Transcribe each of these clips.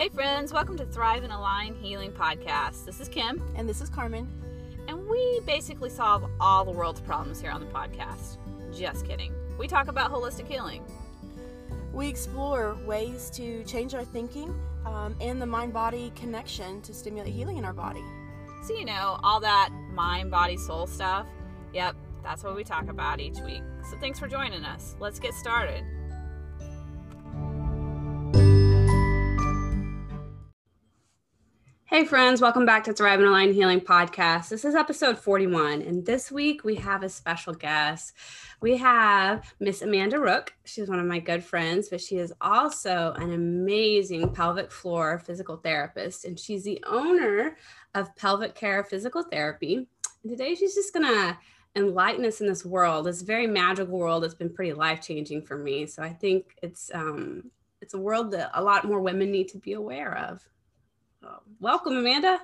Hey, friends, welcome to Thrive and Align Healing Podcast. This is Kim. And this is Carmen. And we basically solve all the world's problems here on the podcast. Just kidding. We talk about holistic healing. We explore ways to change our thinking um, and the mind body connection to stimulate healing in our body. So, you know, all that mind, body, soul stuff. Yep, that's what we talk about each week. So, thanks for joining us. Let's get started. Hey, friends, welcome back to Thrive and Align Healing Podcast. This is episode 41, and this week we have a special guest. We have Miss Amanda Rook. She's one of my good friends, but she is also an amazing pelvic floor physical therapist, and she's the owner of Pelvic Care Physical Therapy. And today she's just going to enlighten us in this world, this very magical world that's been pretty life changing for me. So I think it's um, it's a world that a lot more women need to be aware of welcome, Amanda.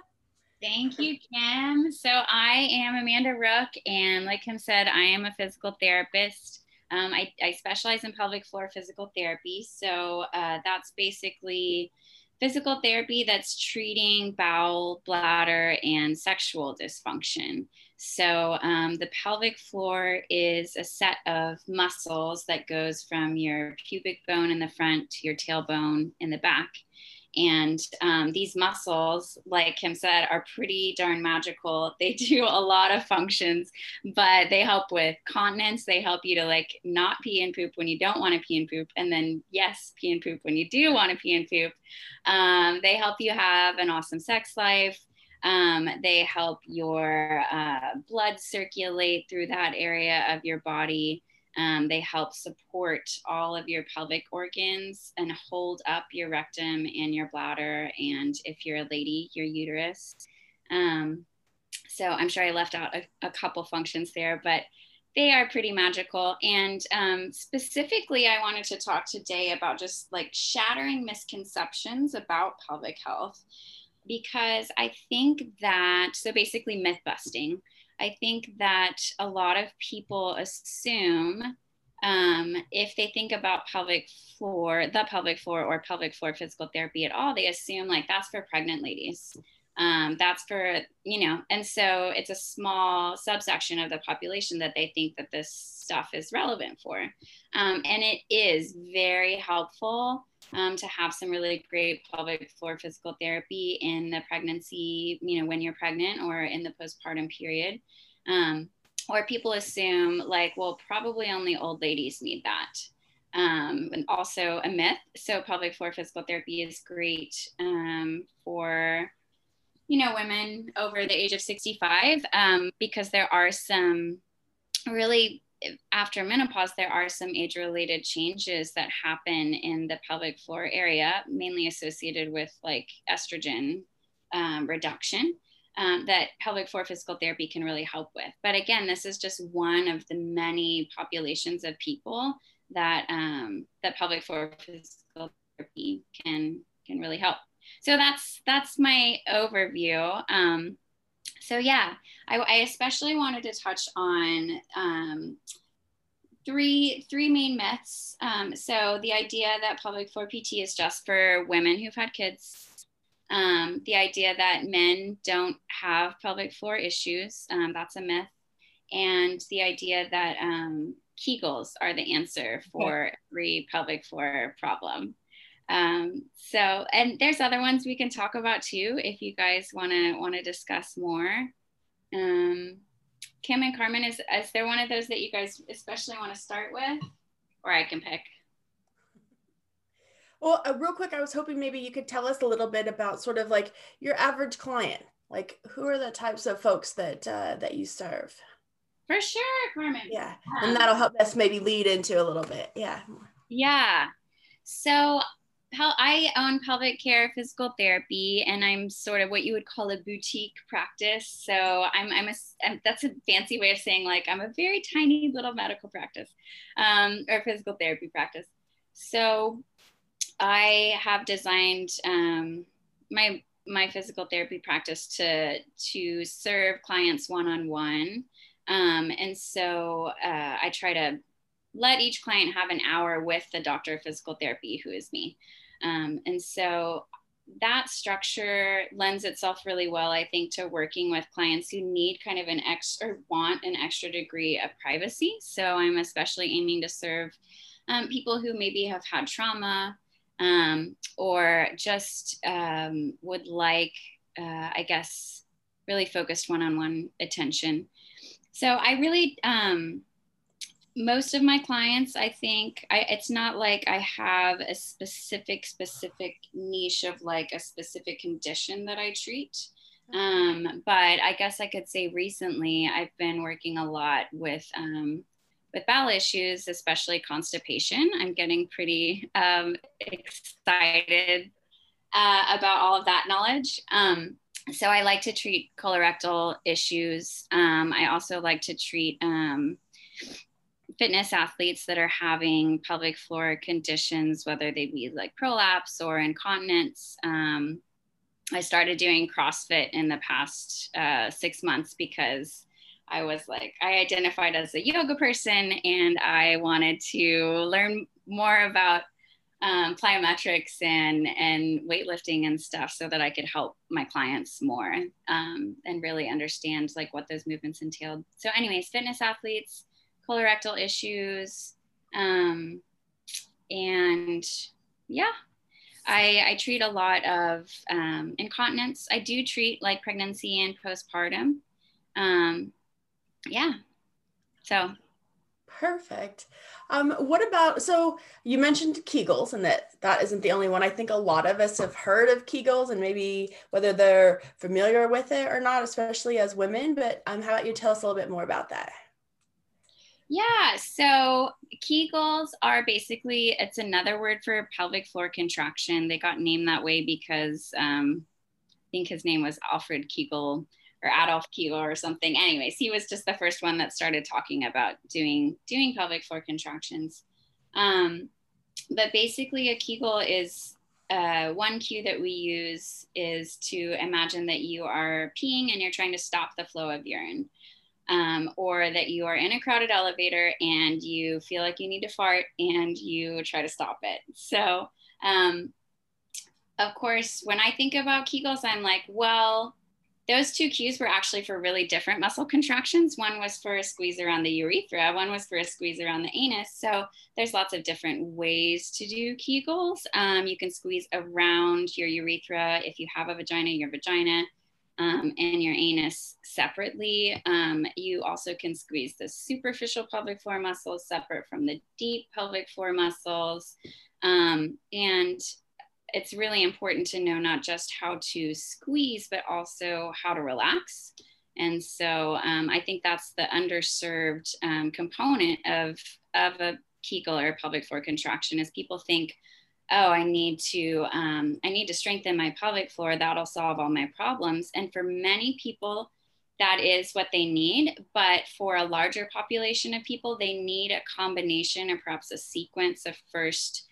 Thank you, Kim. So I am Amanda Rook, and like Kim said, I am a physical therapist. Um, I, I, specialize in pelvic floor physical therapy. So uh, that's basically physical therapy that's treating bowel, bladder, and sexual dysfunction. So um, the pelvic floor is a set of muscles that goes from your pubic bone in the front to your tailbone in the back. And um, these muscles, like Kim said, are pretty darn magical. They do a lot of functions, but they help with continence. They help you to like not pee and poop when you don't want to pee and poop. And then, yes, pee and poop when you do want to pee and poop. Um, they help you have an awesome sex life. Um, they help your uh, blood circulate through that area of your body. Um, they help support all of your pelvic organs and hold up your rectum and your bladder, and if you're a lady, your uterus. Um, so I'm sure I left out a, a, couple functions there, but they are pretty magical. And um, specifically, I wanted to talk today about just like shattering misconceptions about pelvic health because I think that, so basically, myth busting. I think that a lot of people assume um, if they think about pelvic floor, the pelvic floor or pelvic floor physical therapy at all, they assume like that's for pregnant ladies. Um, that's for, you know, and so it's a small subsection of the population that they think that this stuff is relevant for. Um, and it is very helpful um, to have some really great pelvic floor physical therapy in the pregnancy, you know, when you're pregnant or in the postpartum period. Um, or people assume, like, well, probably only old ladies need that. Um, and also a myth. So, pelvic floor physical therapy is great um, for, you know, women over the age of 65 um, because there are some really after menopause, there are some age related changes that happen in the pelvic floor area, mainly associated with like estrogen um, reduction. Um, that pelvic floor physical therapy can really help with. But again, this is just one of the many populations of people that um, that pelvic floor physical therapy can can really help. So that's that's my overview. Um, so yeah, I, I, especially wanted to touch on um, three three main myths. Um, so the idea that pelvic floor PT is just for women who've had kids. Um, the idea that men don't have pelvic floor issues, um, that's a myth. And the idea that um, Kegels are the answer for every pelvic floor problem. Um, so, and there's other ones we can talk about too if you guys want to want to discuss more. Um, Kim and Carmen, is is there one of those that you guys especially want to start with, or I can pick? Well, uh, real quick, I was hoping maybe you could tell us a little bit about sort of like your average client. Like, who are the types of folks that uh, that you serve? For sure, Carmen. Yeah, um, and that'll help us maybe lead into a little bit. Yeah. Yeah. So I own pelvic care physical therapy, and I'm sort of what you would call a boutique practice. So I'm, I'm a, that's a fancy way of saying like I'm a very tiny little medical practice um, or physical therapy practice. So I have designed um, my my physical therapy practice to to serve clients one on one, and so uh, I try to let each client have an hour with the doctor of physical therapy, who is me. Um, and so that structure lends itself really well, I think, to working with clients who need kind of an extra or want an extra degree of privacy. So I'm especially aiming to serve um, people who maybe have had trauma um, or just um, would like, uh, I guess, really focused one on one attention. So I really, um, most of my clients, I think, I, it's not like I have a specific, specific niche of like a specific condition that I treat. Um, but I guess I could say recently I've been working a lot with um, with bowel issues, especially constipation. I'm getting pretty um, excited uh, about all of that knowledge. Um, so I like to treat colorectal issues. Um, I also like to treat um, fitness athletes that are having pelvic floor conditions, whether they be like prolapse or incontinence. Um, I started doing CrossFit in the past uh, six months because I was like, I identified as a yoga person and I wanted to learn more about um, plyometrics and and weightlifting and stuff so that I could help my clients more um, and really understand like what those movements entailed. So, anyways, fitness athletes, colorectal issues, um, and yeah, I, I treat a lot of um, incontinence. I do treat like pregnancy and postpartum. Um, yeah, so Perfect. Um, what about so you mentioned Kegels and that that isn't the only one. I think a lot of us have heard of Kegels and maybe whether they're familiar with it or not, especially as women. But um, how about you tell us a little bit more about that? Yeah, so Kegels are basically it's another word for pelvic floor contraction. They got named that way because um, I think his name was Alfred Kegel or Adolf Kegel or something. Anyways, he was just the first one that started talking about doing doing pelvic floor contractions. Um, but basically, a Kegel is uh, one cue that we use is to imagine that you are peeing and you're trying to stop the flow of urine. Um, or that you are in a crowded elevator and you feel like you need to fart and you try to stop it. So, um, of course, when I think about Kegels, I'm like, well, those two cues were actually for really different muscle contractions. One was for a squeeze around the urethra, one was for a squeeze around the anus. So there's lots of different ways to do Kegels. Um, you can squeeze around your urethra if you have a vagina, your vagina. Um, and your anus separately. Um, you also can squeeze the superficial pelvic floor muscles separate from the deep pelvic floor muscles. Um, and it's really important to know not just how to squeeze, but also how to relax. And so um, I think that's the underserved um, component of, of a Kegel or pelvic floor contraction is people think, oh, I need to, um, I need to strengthen my pelvic floor. That'll solve all my problems. And for many people, that is what they need. But for a larger population of people, they need a combination or perhaps a sequence of first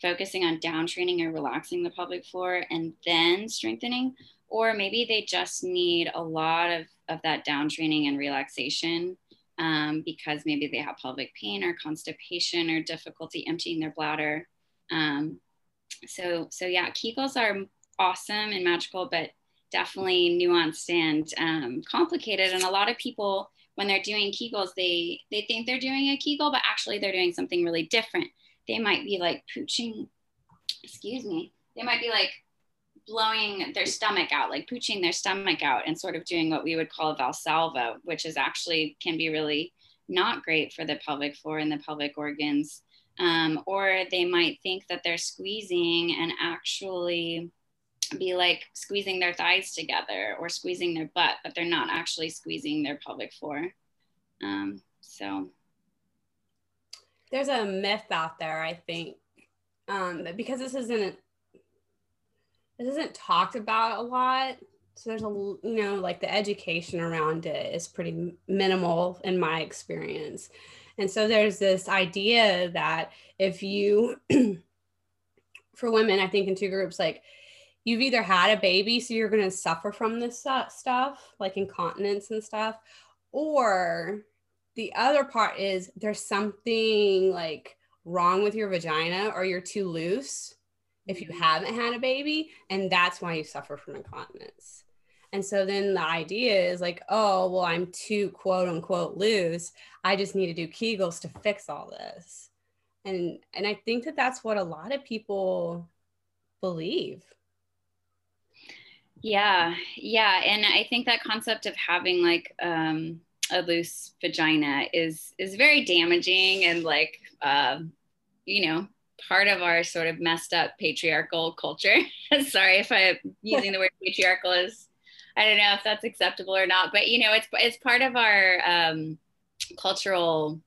focusing on down training or relaxing the pelvic floor and then strengthening or maybe they just need a lot of, of that down training and relaxation um, because maybe they have pelvic pain or constipation or difficulty emptying their bladder um, so so yeah kegels are awesome and magical but definitely nuanced and um, complicated and a lot of people when they're doing kegels they they think they're doing a kegel but actually they're doing something really different they might be like pooching, excuse me, they might be like blowing their stomach out, like pooching their stomach out and sort of doing what we would call a Valsalva, which is actually can be really not great for the pelvic floor and the pelvic organs. Um, or they might think that they're squeezing and actually be like squeezing their thighs together or squeezing their butt, but they're not actually squeezing their pelvic floor. Um, so there's a myth out there, I think, um, that because this isn't this isn't talked about a lot. So there's a you know like the education around it is pretty minimal in my experience. And so there's this idea that if you for women, I think in two groups like you've either had a baby so you're going to suffer from this stuff like incontinence and stuff or the other part is there's something like wrong with your vagina or you're too loose if you mm-hmm. haven't had a baby and that's why you suffer from incontinence and so then the idea is like oh well i'm too quote unquote loose. I just need to do kegels to fix all this. And and i think that that's what a lot of people believe. Yeah yeah and i think that concept of having like um a loose vagina is is very damaging and like uh, you know part of our sort of messed up patriarchal culture. Sorry if I'm using the word patriarchal is I don't know if that's acceptable or not, but you know, it's it's part of our um, cultural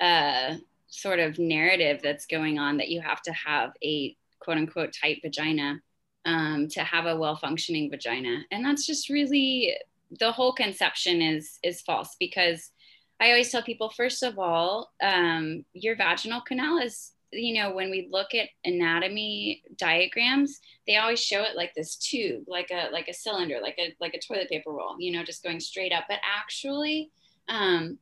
uh, sort of narrative that's going on that you have to have a quote unquote tight vagina um, to have a well functioning vagina, and that's just really the whole conception is is false because I always tell people first of all, um, your vaginal canal is you know when we look at anatomy diagrams they always show it like this tube like a like a cylinder like a like a toilet paper roll you know just going straight up. But actually um,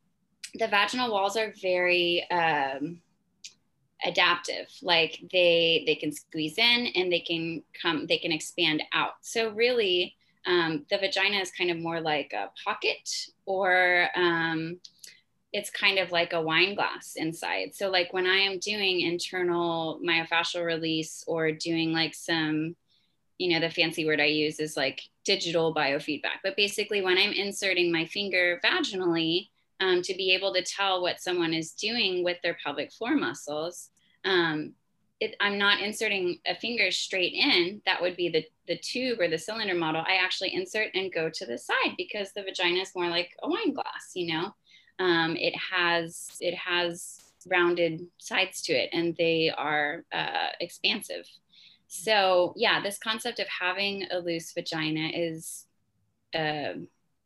the vaginal walls are very um, adaptive. Like they they can squeeze in and they can come they can expand out. So really um, the vagina is kind of more like a pocket or um, it's kind of like a wine glass inside. So like when I am doing internal myofascial release or doing like some, you know, the fancy word I use is like digital biofeedback. But basically when I'm inserting my finger vaginally um, to be able to tell what someone is doing with their pelvic floor muscles, um, it, I'm not inserting a finger straight in. That would be the, the tube or the cylinder model. I actually insert and go to the side because the vagina is more like a wine glass, you know? Um, it has it has rounded sides to it and they are uh, expansive. So yeah this concept of having a loose vagina is uh,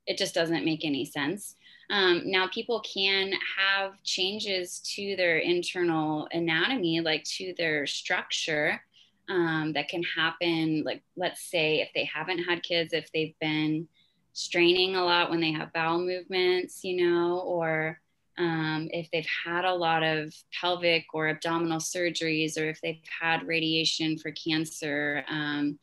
it just doesn't make any sense. Um, now people can have changes to their internal anatomy like to their structure um, that can happen like let's say if they haven't had kids if they've been straining a lot when they have bowel movements, you know, or um, if they've had a lot of pelvic or abdominal surgeries, or if they've had radiation for cancer, um,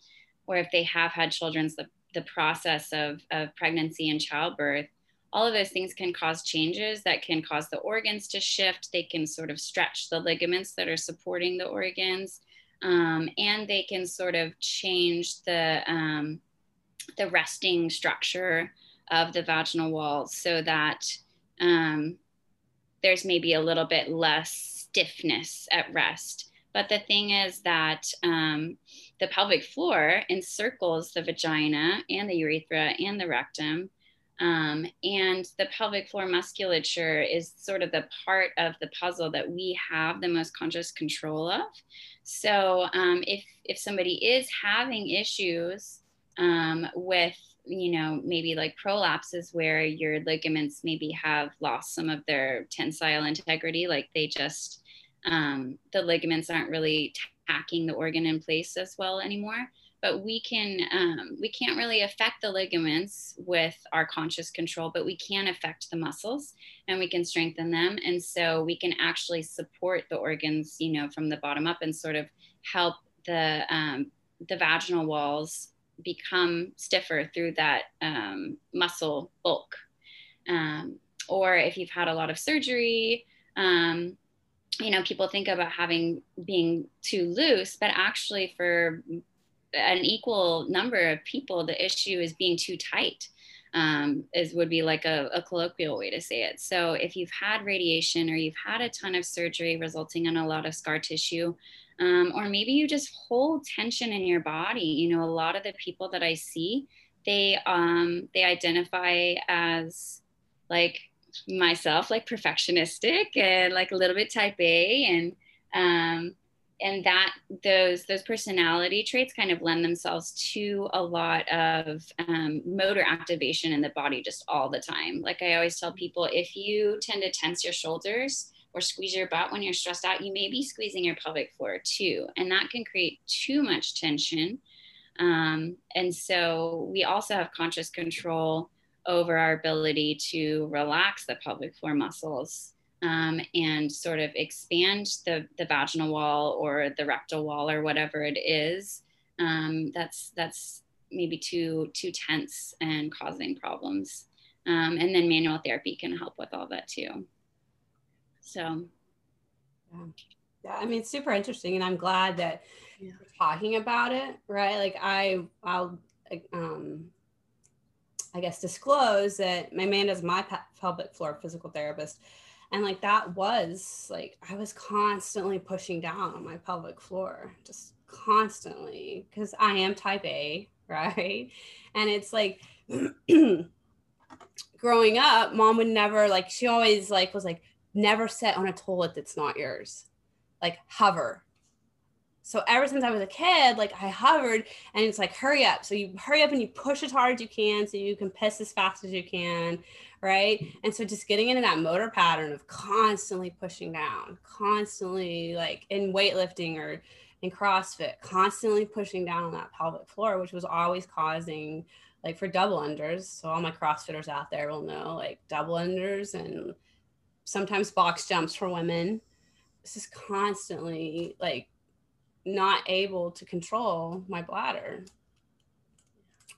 or if they have had children's the, the process of, of pregnancy and childbirth, all of those things can cause changes that can cause the organs to shift. They can sort of stretch the ligaments that are supporting the organs. Um, and they can sort of change the um, the resting structure of the vaginal walls so that um, there's maybe a little bit less stiffness at rest. But the thing is that um, the pelvic floor encircles the vagina and the urethra and the rectum. Um, and the pelvic floor musculature is sort of the part of the puzzle that we have the most conscious control of. So um, if if somebody is having issues um, with you know maybe like prolapses where your ligaments maybe have lost some of their tensile integrity like they just um, the ligaments aren't really tacking the organ in place as well anymore. But we can um, we can't really affect the ligaments with our conscious control but we can affect the muscles and we can strengthen them. And so we can actually support the organs you know from the bottom up and sort of help the um, the vaginal walls become stiffer through that um, muscle bulk. Um, or if you've had a lot of surgery, um, you know, people think about having being too loose, but actually, for an equal number of people, the issue is being too tight. Um, is would be like a, a, colloquial way to say it. So if you've had radiation or you've had a ton of surgery resulting in a lot of scar tissue, um, or maybe you just hold tension in your body. You know, a lot of the people that I see, they um, they identify as like myself, like perfectionistic and like a little bit type A, and um, and that those those personality traits kind of lend themselves to a lot of um, motor activation in the body just all the time. Like I always tell people, if you tend to tense your shoulders or squeeze your butt when you're stressed out, you may be squeezing your pelvic floor too. And that can create too much tension. Um, and so we also have conscious control over our ability to relax the pelvic floor muscles um, and sort of expand the, the vaginal wall or the rectal wall or whatever it is um, that's that's maybe too too tense and causing problems um, and then manual therapy can help with all that too so yeah. yeah i mean it's super interesting and i'm glad that yeah. we're talking about it right like i i'll um i guess disclose that my man is my pelvic floor physical therapist and like that was like i was constantly pushing down on my pelvic floor just constantly because i am type a right and it's like growing up mom would never like she always like was like never sit on a toilet that's not yours. Like hover. So ever since i was a kid like i hovered and it's like hurry up. So you hurry up and you push as hard as you can so you can piss as fast as you can right? And so just getting into that motor pattern of constantly pushing down constantly like in weightlifting or in CrossFit, constantly pushing down on that pelvic floor, which was always causing like for double unders. So all my CrossFitters out there will know like double unders and sometimes box jumps for women. This is constantly like not able to control my bladder.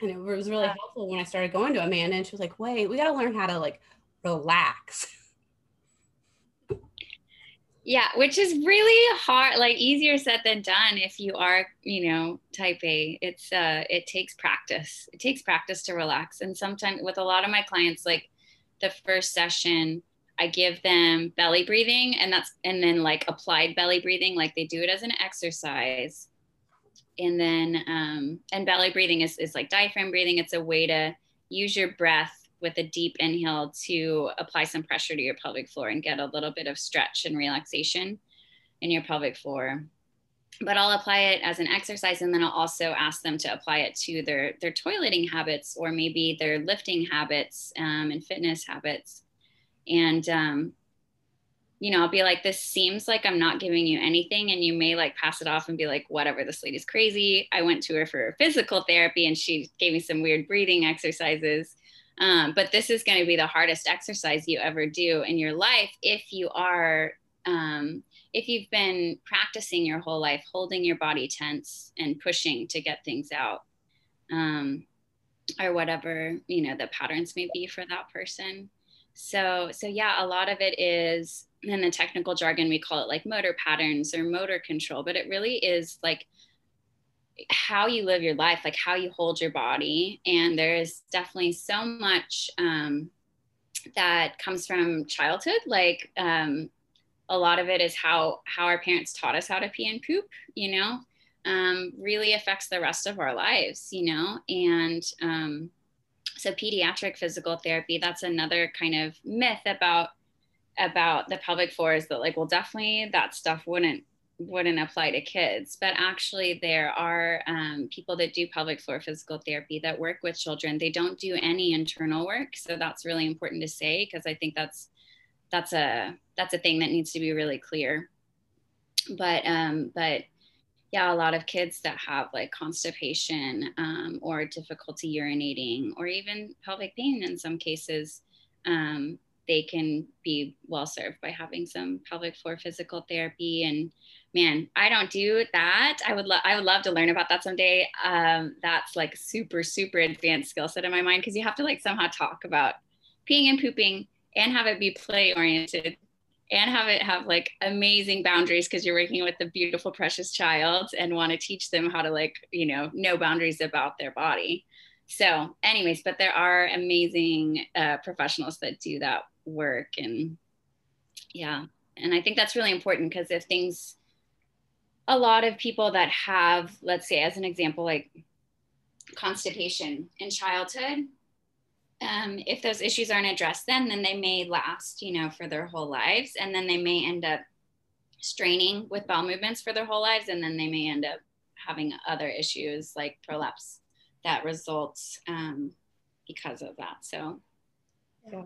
And it was really helpful when I started going to Amanda and she was like, wait, we got to learn how to like relax. Yeah, which is really hard, like easier said than done if you are, you know, type A. It's uh it takes practice. It takes practice to relax. And sometimes with a lot of my clients, like the first session, I give them belly breathing and that's and then like applied belly breathing, like they do it as an exercise. And then um and belly breathing is, is like diaphragm breathing. It's a way to use your breath with a deep inhale to apply some pressure to your pelvic floor and get a little bit of stretch and relaxation in your pelvic floor. But I'll apply it as an exercise and then I'll also ask them to apply it to their, their toileting habits or maybe their lifting habits um, and fitness habits. And, um, you know, I'll be like, this seems like I'm not giving you anything. And you may like pass it off and be like, whatever, this lady's crazy. I went to her for physical therapy and she gave me some weird breathing exercises um, but this is going to be the hardest exercise you ever do in your life if you are, um, if you've been practicing your whole life, holding your body tense and pushing to get things out, um, or whatever you know the patterns may be for that person. So, so yeah, a lot of it is in the technical jargon we call it like motor patterns or motor control, but it really is like how you live your life, like how you hold your body. And there's definitely so much um, that comes from childhood. Like um, a lot of it is how how our parents taught us how to pee and poop. You know, um, really affects the rest of our lives. You know, and um, so pediatric physical therapy. That's another kind of myth about about the pelvic floor is that like well definitely that stuff wouldn't wouldn't apply to kids, but actually there are um, people that do pelvic floor physical therapy that work with children. They don't do any internal work, so that's really important to say because I think that's that's a that's a thing that needs to be really clear. But um, but yeah, a lot of kids that have like constipation um, or difficulty urinating or even pelvic pain in some cases. Um, they can be well served by having some pelvic floor physical therapy and man, I don't do that. I would love I would love to learn about that someday. Um, that's like super super advanced skill set in my mind because you have to like somehow talk about peeing and pooping and have it be play oriented and have it have like amazing boundaries because you're working with a beautiful precious child and want to teach them how to like you know know boundaries about their body. So anyways but there are amazing uh, professionals that do that work and yeah. And i think that's really important because if things a lot of people that have, let's say, as an example, like constipation in childhood, um, if those issues aren't addressed then, then they may last, you know, for their whole lives. And then they may end up straining with bowel movements for their whole lives. And then they may end up having other issues like prolapse that results um, because of that. So, yeah.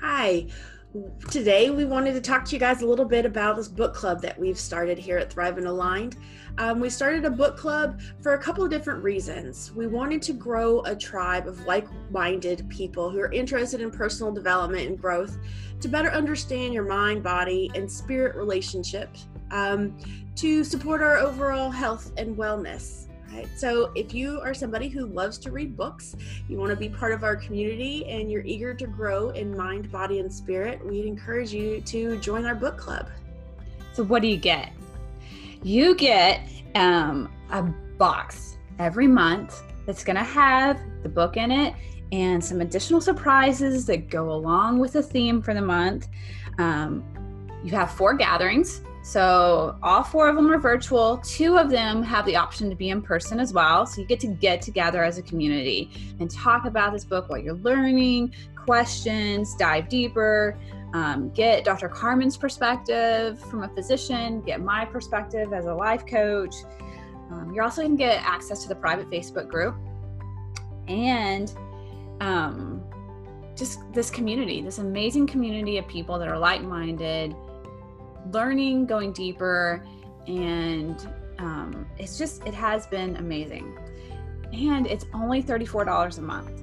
Hi. Today we wanted to talk to you guys a little bit about this book club that we've started here at Thrive and Aligned. Um, we started a book club for a couple of different reasons. We wanted to grow a tribe of like minded people who are interested in personal development and growth to better understand your mind, body, and spirit relationships um, to support our overall health and wellness. So, if you are somebody who loves to read books, you want to be part of our community, and you're eager to grow in mind, body, and spirit, we'd encourage you to join our book club. So, what do you get? You get um, a box every month that's going to have the book in it and some additional surprises that go along with the theme for the month. Um, you have four gatherings so all four of them are virtual. Two of them have the option to be in person as well. So you get to get together as a community and talk about this book, what you're learning, questions, dive deeper, um, get Dr. Carmen's perspective from a physician, get my perspective as a life coach. Um, you're also going to get access to the private Facebook group and um, just this community, this amazing community of people that are like minded learning, going deeper, and um, it's just, it has been amazing. And it's only $34 a month.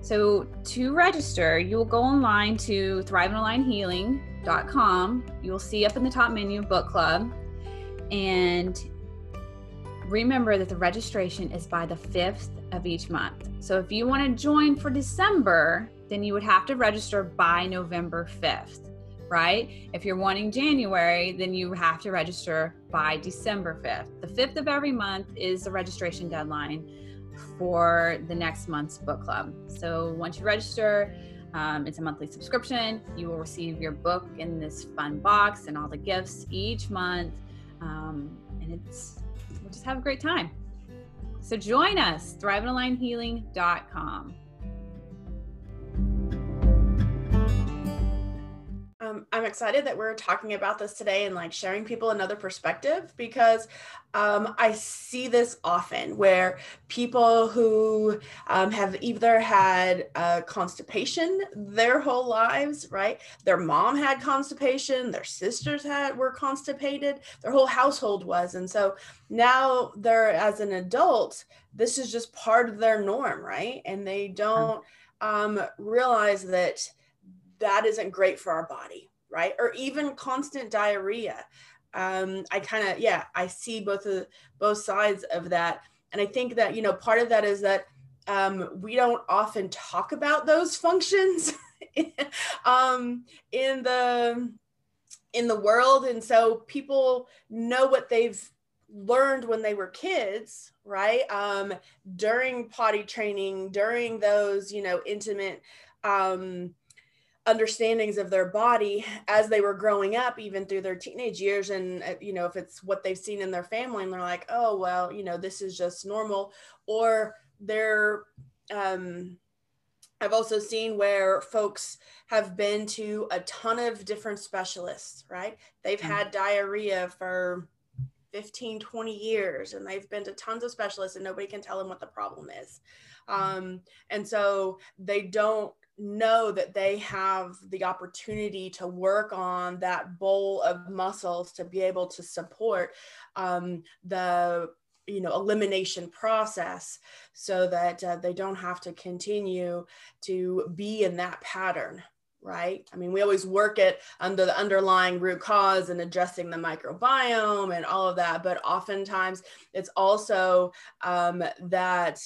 So to register, you will go online to thriveandalignhealing.com. You will see up in the top menu book club. And remember that the registration is by the 5th of each month. So if you want to join for December, then you would have to register by November 5th right? If you're wanting January, then you have to register by December 5th. The 5th of every month is the registration deadline for the next month's book club. So once you register, um, it's a monthly subscription. You will receive your book in this fun box and all the gifts each month. Um, and it's, we'll just have a great time. So join us, thriveandalignhealing.com. Um, I'm excited that we're talking about this today and like sharing people another perspective because um, I see this often where people who um, have either had uh, constipation their whole lives, right? Their mom had constipation, their sisters had were constipated, their whole household was, and so now they're as an adult, this is just part of their norm, right? And they don't um, realize that that isn't great for our body, right? Or even constant diarrhea. Um, I kind of, yeah, I see both of both sides of that. And I think that, you know, part of that is that um, we don't often talk about those functions um, in the in the world and so people know what they've learned when they were kids right um during potty training during those you know intimate um understandings of their body as they were growing up even through their teenage years and uh, you know if it's what they've seen in their family and they're like oh well you know this is just normal or they're um I've also seen where folks have been to a ton of different specialists, right? They've mm-hmm. had diarrhea for 15, 20 years and they've been to tons of specialists and nobody can tell them what the problem is. Mm-hmm. Um, and so they don't know that they have the opportunity to work on that bowl of muscles to be able to support um, the you know elimination process so that uh, they don't have to continue to be in that pattern right? I mean we always work it under the underlying root cause and addressing the microbiome and all of that but oftentimes it's also um, that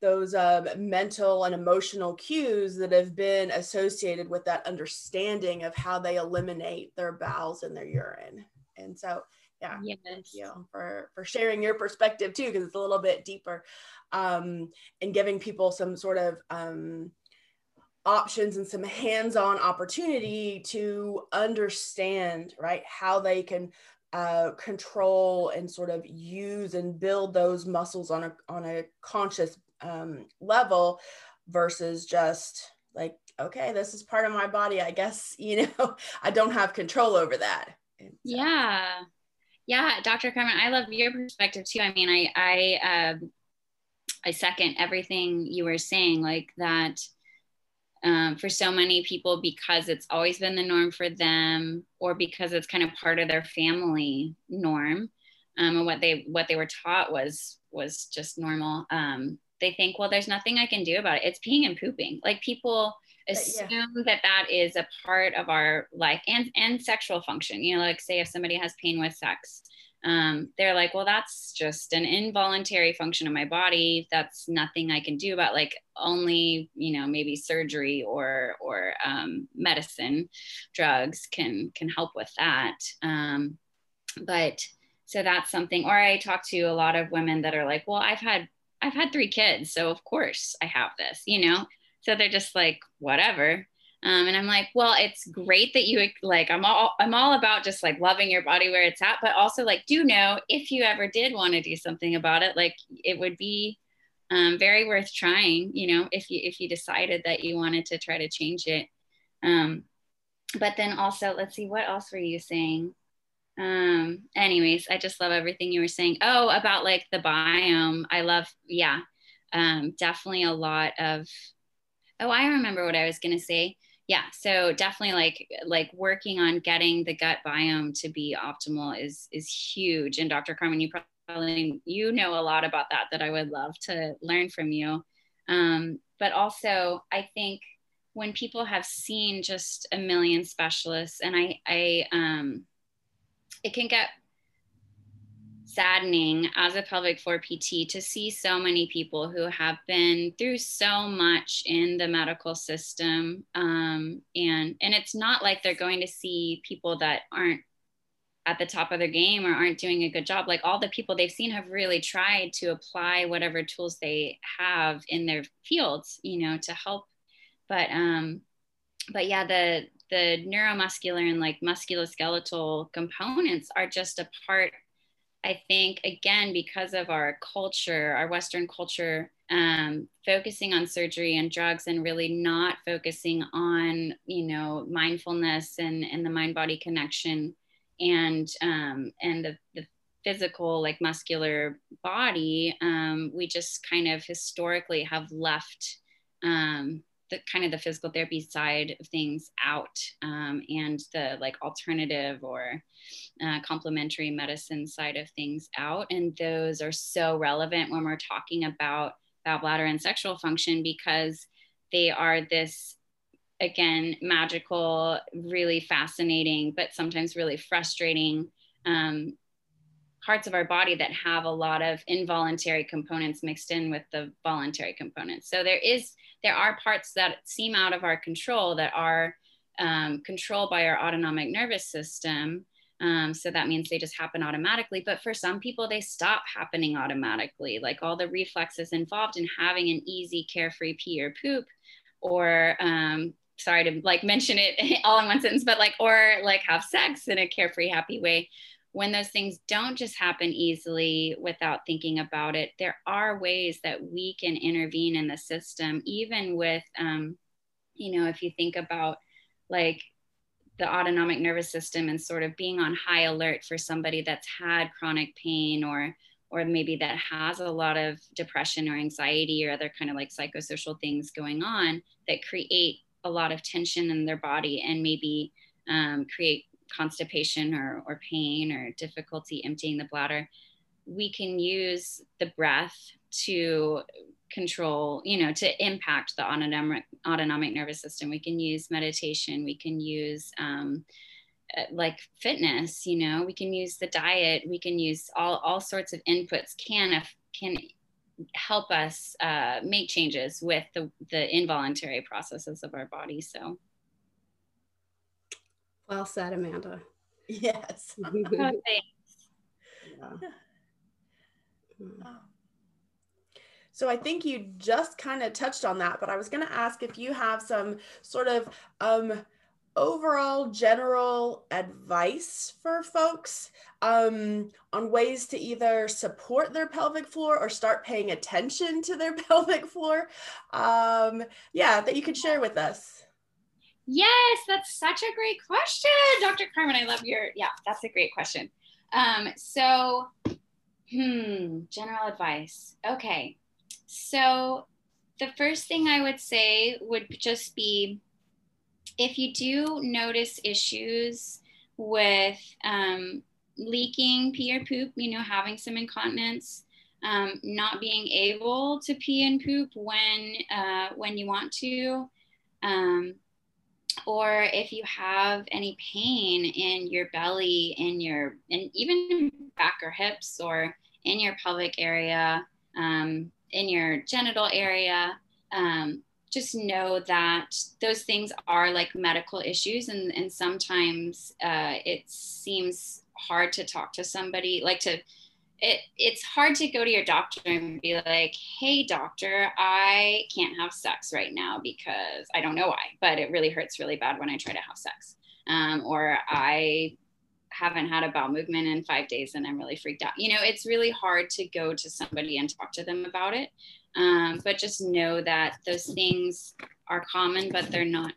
those um, mental and emotional cues that have been associated with that understanding of how they eliminate their bowels and their urine. And so, yeah, yes. thank you for for sharing your perspective too, because it's a little bit deeper, um, and giving people some sort of um, options and some hands-on opportunity to understand right how they can uh, control and sort of use and build those muscles on a on a conscious um, level versus just like okay this is part of my body i guess you know i don't have control over that. So. yeah. Yeah dr carmen i love your perspective too. I mean i i um i second everything you were saying like that um, for so many people because it's always been the norm for them or because it's kind of part of their family norm um, and what they what they were taught was was just normal. Um, they think well there's nothing i can do about it it's peeing and pooping like people assume yeah. that that is a part of our life and and sexual function you know like say if somebody has pain with sex um, they're like, well, that's just an involuntary function of my body. That's nothing I can do about like only, you know, maybe surgery or, or um, medicine drugs can, can help with that. Um, but so that's something, or I talk to a lot of women that are like, well, I've had, I've had three kids. So of course I have this, you know? So they're just like, whatever. Um, and I'm like, well, it's great that you like, I'm all, I'm all about just like loving your body where it's at, but also like, do know if you ever did want to do something about it, like it would be um, very worth trying, you know, if you, if you decided that you wanted to try to change it. Um, but then also, let's see, what else were you saying? Um, anyways, I just love everything you were saying. Oh, about like the biome. I love, yeah, um, definitely a lot of, oh, I remember what I was going to say yeah so definitely like like working on getting the gut biome to be optimal is is huge and dr carmen you probably you know a lot about that that i would love to learn from you um, but also i think when people have seen just a million specialists and i i um, it can get saddening as a pelvic floor PT to see so many people who have been through so much in the medical system. Um, and, and it's not like they're going to see people that aren't at the top of their game or aren't doing a good job. Like all the people they've seen have really tried to apply whatever tools they have in their fields, you know, to help. But, um, but yeah, the, the neuromuscular and like musculoskeletal components are just a part I think, again, because of our culture, our Western culture, um, focusing on surgery and drugs and really not focusing on, you know, mindfulness and, and the mind body connection and, um, and the, the physical, like muscular body, um, we just kind of historically have left um, the kind of the physical therapy side of things out um, and the like alternative or uh, complementary medicine side of things out. And those are so relevant when we're talking about bowel bladder and sexual function because they are this again magical really fascinating but sometimes really frustrating um, parts of our body that have a lot of involuntary components mixed in with the voluntary components so there is there are parts that seem out of our control that are um, controlled by our autonomic nervous system. Um, so that means they just happen automatically. But for some people, they stop happening automatically, like all the reflexes involved in having an easy, carefree pee or poop, or um, sorry to like mention it all in one sentence, but like, or like have sex in a carefree, happy way when those things don't just happen easily without thinking about it, there are ways that we can intervene in the system, even with, um, you know, if you think about like the autonomic nervous system and sort of being on high alert for somebody that's had chronic pain or or maybe that has a lot of depression or anxiety or other kind of like psychosocial things going on that create a lot of tension in their body and maybe um, create constipation or, or pain or difficulty emptying the bladder, we can use the breath to control, you know, to impact the autonomic, autonomic nervous system. We can use meditation, we can use um, uh, like fitness, you know, we can use the diet, we can use all, all sorts of inputs can, can help us uh, make changes with the, the involuntary processes of our body. So well said, Amanda. Yes. oh, thanks. Yeah. Oh. So I think you just kind of touched on that, but I was going to ask if you have some sort of um, overall general advice for folks um, on ways to either support their pelvic floor or start paying attention to their pelvic floor. Um, yeah, that you could share with us. Yes, that's such a great question, Dr. Carmen. I love your, yeah, that's a great question. Um, so, hmm, general advice. Okay. So, the first thing I would say would just be if you do notice issues with um, leaking pee or poop, you know, having some incontinence, um, not being able to pee and poop when uh, when you want to, um, or if you have any pain in your belly, in your and even back or hips, or in your pelvic area, um, in your genital area. Um, just know that those things are like medical issues and, and sometimes uh, it seems hard to talk to somebody like to it it's hard to go to your doctor and be like hey doctor i can't have sex right now because i don't know why but it really hurts really bad when i try to have sex. Um, or i haven't had a bowel movement in five days and i'm really freaked out. You know it's really hard to go to somebody and talk to them about it. Um, but just know that those things are common but they're not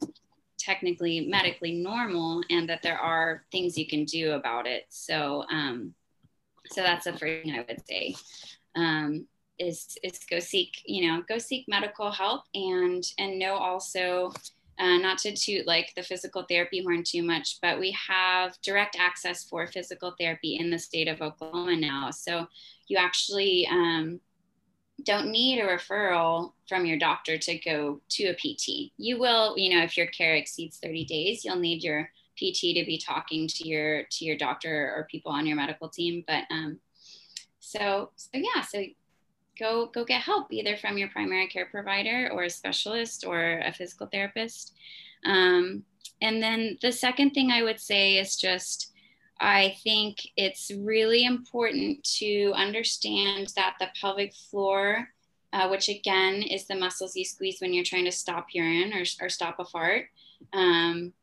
technically medically normal and that there are things you can do about it. So um, so that's the first thing i would say um, is is go seek you know go seek medical help and and know also uh, not to toot like the physical therapy horn too much, but we have direct access for physical therapy in the state of Oklahoma now. So you actually um, don't need a referral from your doctor to go to a PT. You will, you know, if your care exceeds 30 days, you'll need your PT to be talking to your to your doctor or people on your medical team. But um, so so yeah, so go go get help either from your primary care provider or a specialist or a physical therapist. Um, and then the second thing I would say is just I think it's really important to understand that the pelvic floor, uh, which again is the muscles you squeeze when you're trying to stop urine or, or stop a fart, um,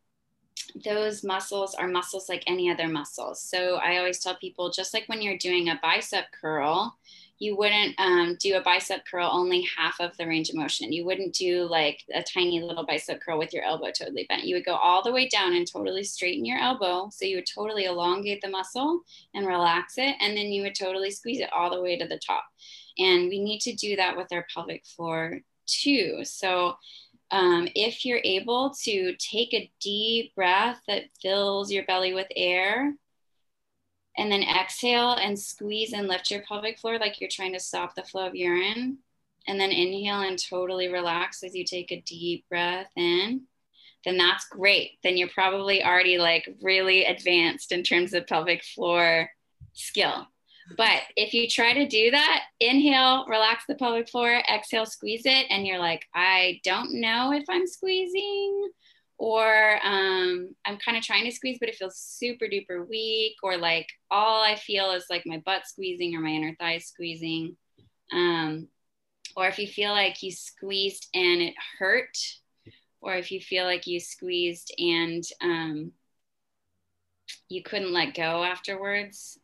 those muscles are muscles like any other muscles. So I always tell people just like when you're doing a bicep curl, you wouldn't um, do a bicep curl only half of the range of motion. You wouldn't do like a tiny little bicep curl with your elbow totally bent. You would go all the way down and totally straighten your elbow. So you would totally elongate the muscle and relax it. And then you would totally squeeze it all the way to the top. And we need to do that with our pelvic floor too. So um, if you're able to take a deep breath that fills your belly with air and then exhale and squeeze and lift your pelvic floor like you're trying to stop the flow of urine. And then inhale and totally relax as you take a deep breath in. Then that's great. Then you're probably already like really advanced in terms of pelvic floor skill. But if you try to do that, inhale, relax the pelvic floor, exhale, squeeze it, and you're like, I don't know if I'm squeezing or um, I'm kind of trying to squeeze, but it feels super duper weak, or like all I feel is like my butt squeezing or my inner thigh squeezing. Um, or if you feel like you squeezed and it hurt, or if you feel like you squeezed and um, you couldn't let go afterwards,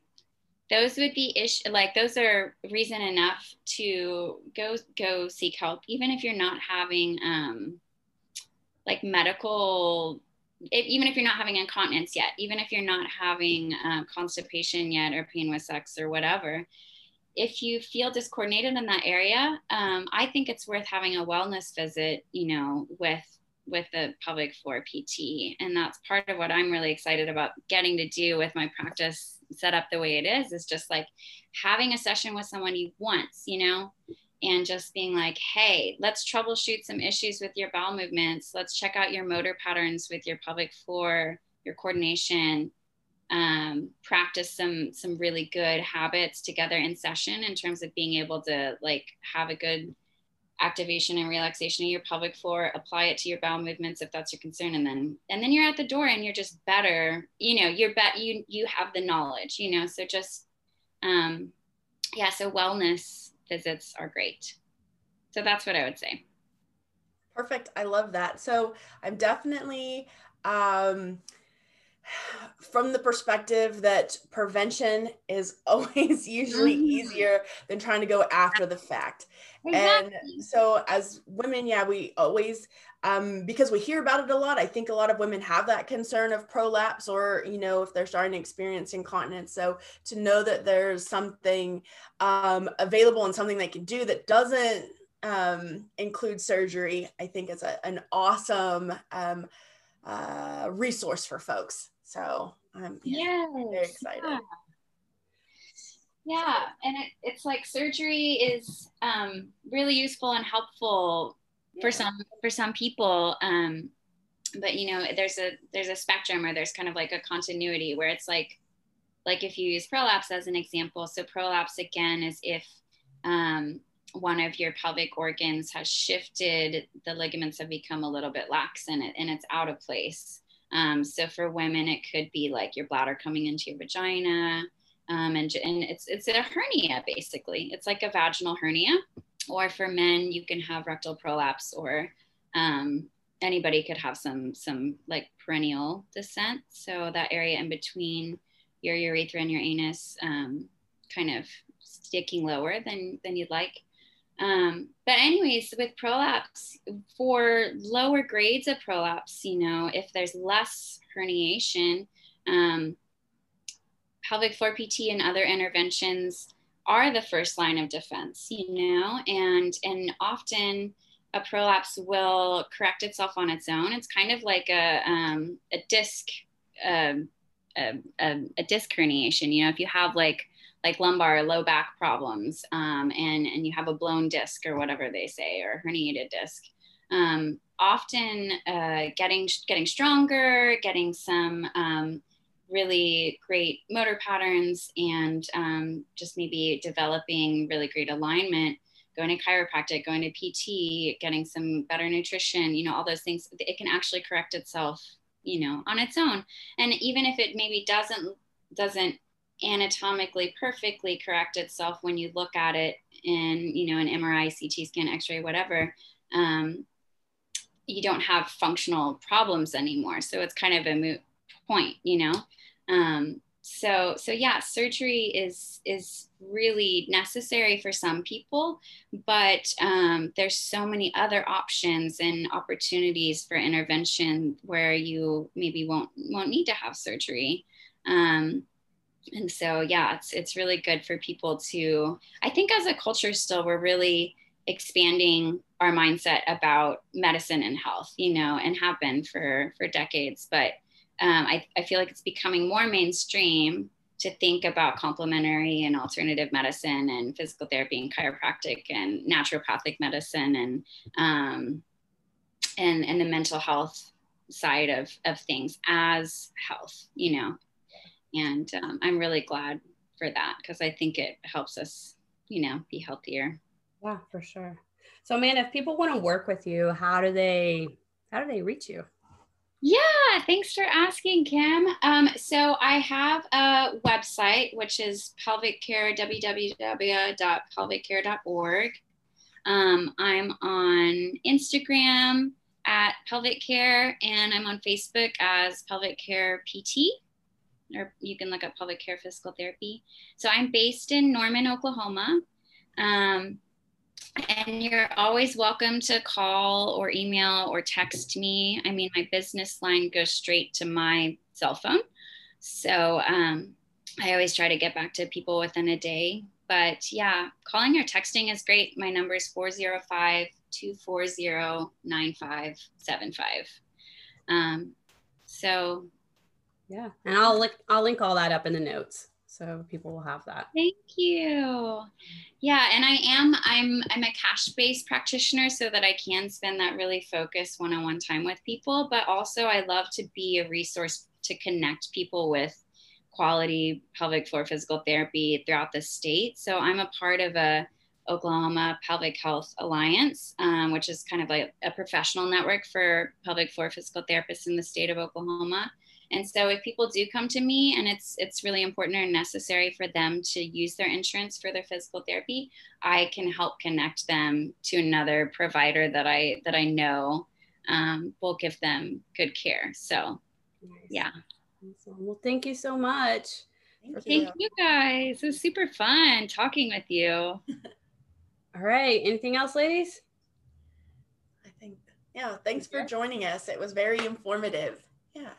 those would be ish like those are reason enough to go go seek help, even if you're not having um, like medical if, even if you're not having incontinence yet, even if you're not having uh, constipation yet or pain with sex or whatever, if you feel discoordinated in that area, um, I think it's worth having a wellness visit, you know, with with the pelvic floor PT. And that's part of what I'm really excited about getting to do with my practice set up the way it is, is just like having a session with someone you once, you know, and just being like, hey, let's troubleshoot some issues with your bowel movements. Let's check out your motor patterns with your pelvic floor, your coordination. Um, practice some some really good habits together in session in terms of being able to like have a good activation and relaxation of your pelvic floor apply it to your bowel movements if that's your concern and then and then you're at the door and you're just better you know you're bet you you have the knowledge you know so just um yeah so wellness visits are great. So that's what I would say. Perfect. I love that. So I'm definitely um, from the perspective that prevention is always usually mm-hmm. easier than trying to go after the fact. Exactly. And so as women, yeah, we always um, because we hear about it a lot. I think a lot of women have that concern of prolapse or, you know, if they're starting to experience incontinence. So to know that there's something um, available and something they can do that doesn't um, include surgery, I think is a, an awesome um, uh, resource for folks. So I'm yeah, yes, very excited. Yeah. Yeah, and it, it's like surgery is um, really useful and helpful yeah. for some for some people. Um, but you know, there's a there's a spectrum or there's kind of like a continuity where it's like like if you use prolapse as an example. So prolapse again is if um, one of your pelvic organs has shifted, the ligaments have become a little bit lax in it and it's out of place. Um, so for women, it could be like your bladder coming into your vagina. Um, and, and it's, it's a hernia basically. It's like a vaginal hernia. Or for men, you can have rectal prolapse or um, anybody could have some, some like perineal descent. So that area in between your urethra and your anus um, kind of sticking lower than, than you'd like. Um, but anyways, with prolapse, for lower grades of prolapse, you know, if there's less herniation, um, pelvic floor PT and other interventions are the first line of defense, you know, and and often a prolapse will correct itself on its own. It's kind of like a um, a disc um, a, a, a disc herniation. You know, if you have like like lumbar low back problems um, and, and you have a blown disc or whatever they say or herniated disc. Um, often uh, getting getting stronger getting some um, really great motor patterns and um, just maybe developing really great alignment going to chiropractic going to pt getting some better nutrition you know all those things it can actually correct itself you know on its own. And even if it maybe doesn't doesn't anatomically perfectly correct itself when you look at it in you know an mri ct scan x-ray whatever um, you don't have functional problems anymore. So it's kind of a moot point you know? Um, so so yeah surgery is is really necessary for some people but um, there's so many other options and opportunities for intervention where you maybe won't won't need to have surgery. Um, and so yeah it's it's really good for people to i think as a culture still we're really expanding our mindset about medicine and health you know and have been for for decades. But um, I, I feel like it's becoming more mainstream to think about complementary and alternative medicine and physical therapy and chiropractic and naturopathic medicine and um, and and the mental health side of of things as health you know and um, i'm really glad for that because i think it helps us you know be healthier yeah for sure so man if people want to work with you how do they how do they reach you yeah, thanks for asking, Kim. Um, so I have a website, which is pelvic care, www.pelviccare.org. Um, I'm on Instagram at pelvic care, and I'm on Facebook as pelvic care PT or you can look up pelvic care physical therapy. So I'm based in Norman, Oklahoma. Um, and you're always welcome to call or email or text me. I mean, my business line goes straight to my cell phone. So um, I always try to get back to people within a day. But yeah, calling or texting is great. My number is 405 240 9575. Um, so yeah, and I'll link I'll link all that up in the notes so people will have that. Thank you. Yeah, and I am I'm I'm a cash-based practitioner so that I can spend that really focused one-on-one time with people, but also I love to be a resource to connect people with quality pelvic floor physical therapy throughout the state. So I'm a part of a Oklahoma Pelvic Health Alliance, um, which is kind of like a professional network for pelvic floor physical therapists in the state of Oklahoma. And so if people do come to me and it's it's really important or necessary for them to use their insurance for their physical therapy, I can help connect them to another provider that I that I know um, will give them good care. So nice. yeah. Awesome. Well, thank you so much. Thank, thank you. you guys. It was super fun talking with you. All right. Anything else, ladies? I think, yeah, thanks for joining us. It was very informative. Yeah.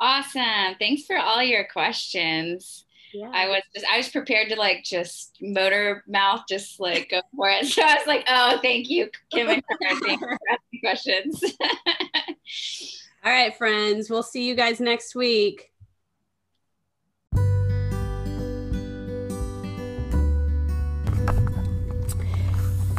Awesome. Thanks for all your questions. yeah. I was just I was prepared to like just motor mouth, just like go for it. So I was like, oh, thank you, Kim and Karen. For asking questions. All right, friends. We'll see you guys next week.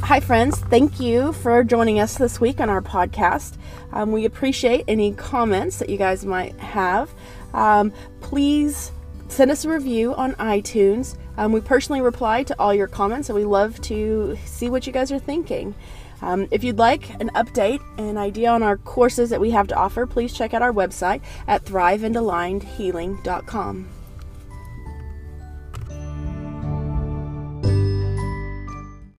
Hi, friends. Thank you for joining us this week on our podcast. Um, we appreciate any comments that you guys might have. Um, please send us a review on iTunes. Um, we personally reply to all your comments, and we love to see what you guys are thinking. Um, if you'd like an update, an idea on our courses that we have to offer, please check out our website at thriveandalignedhealing.com.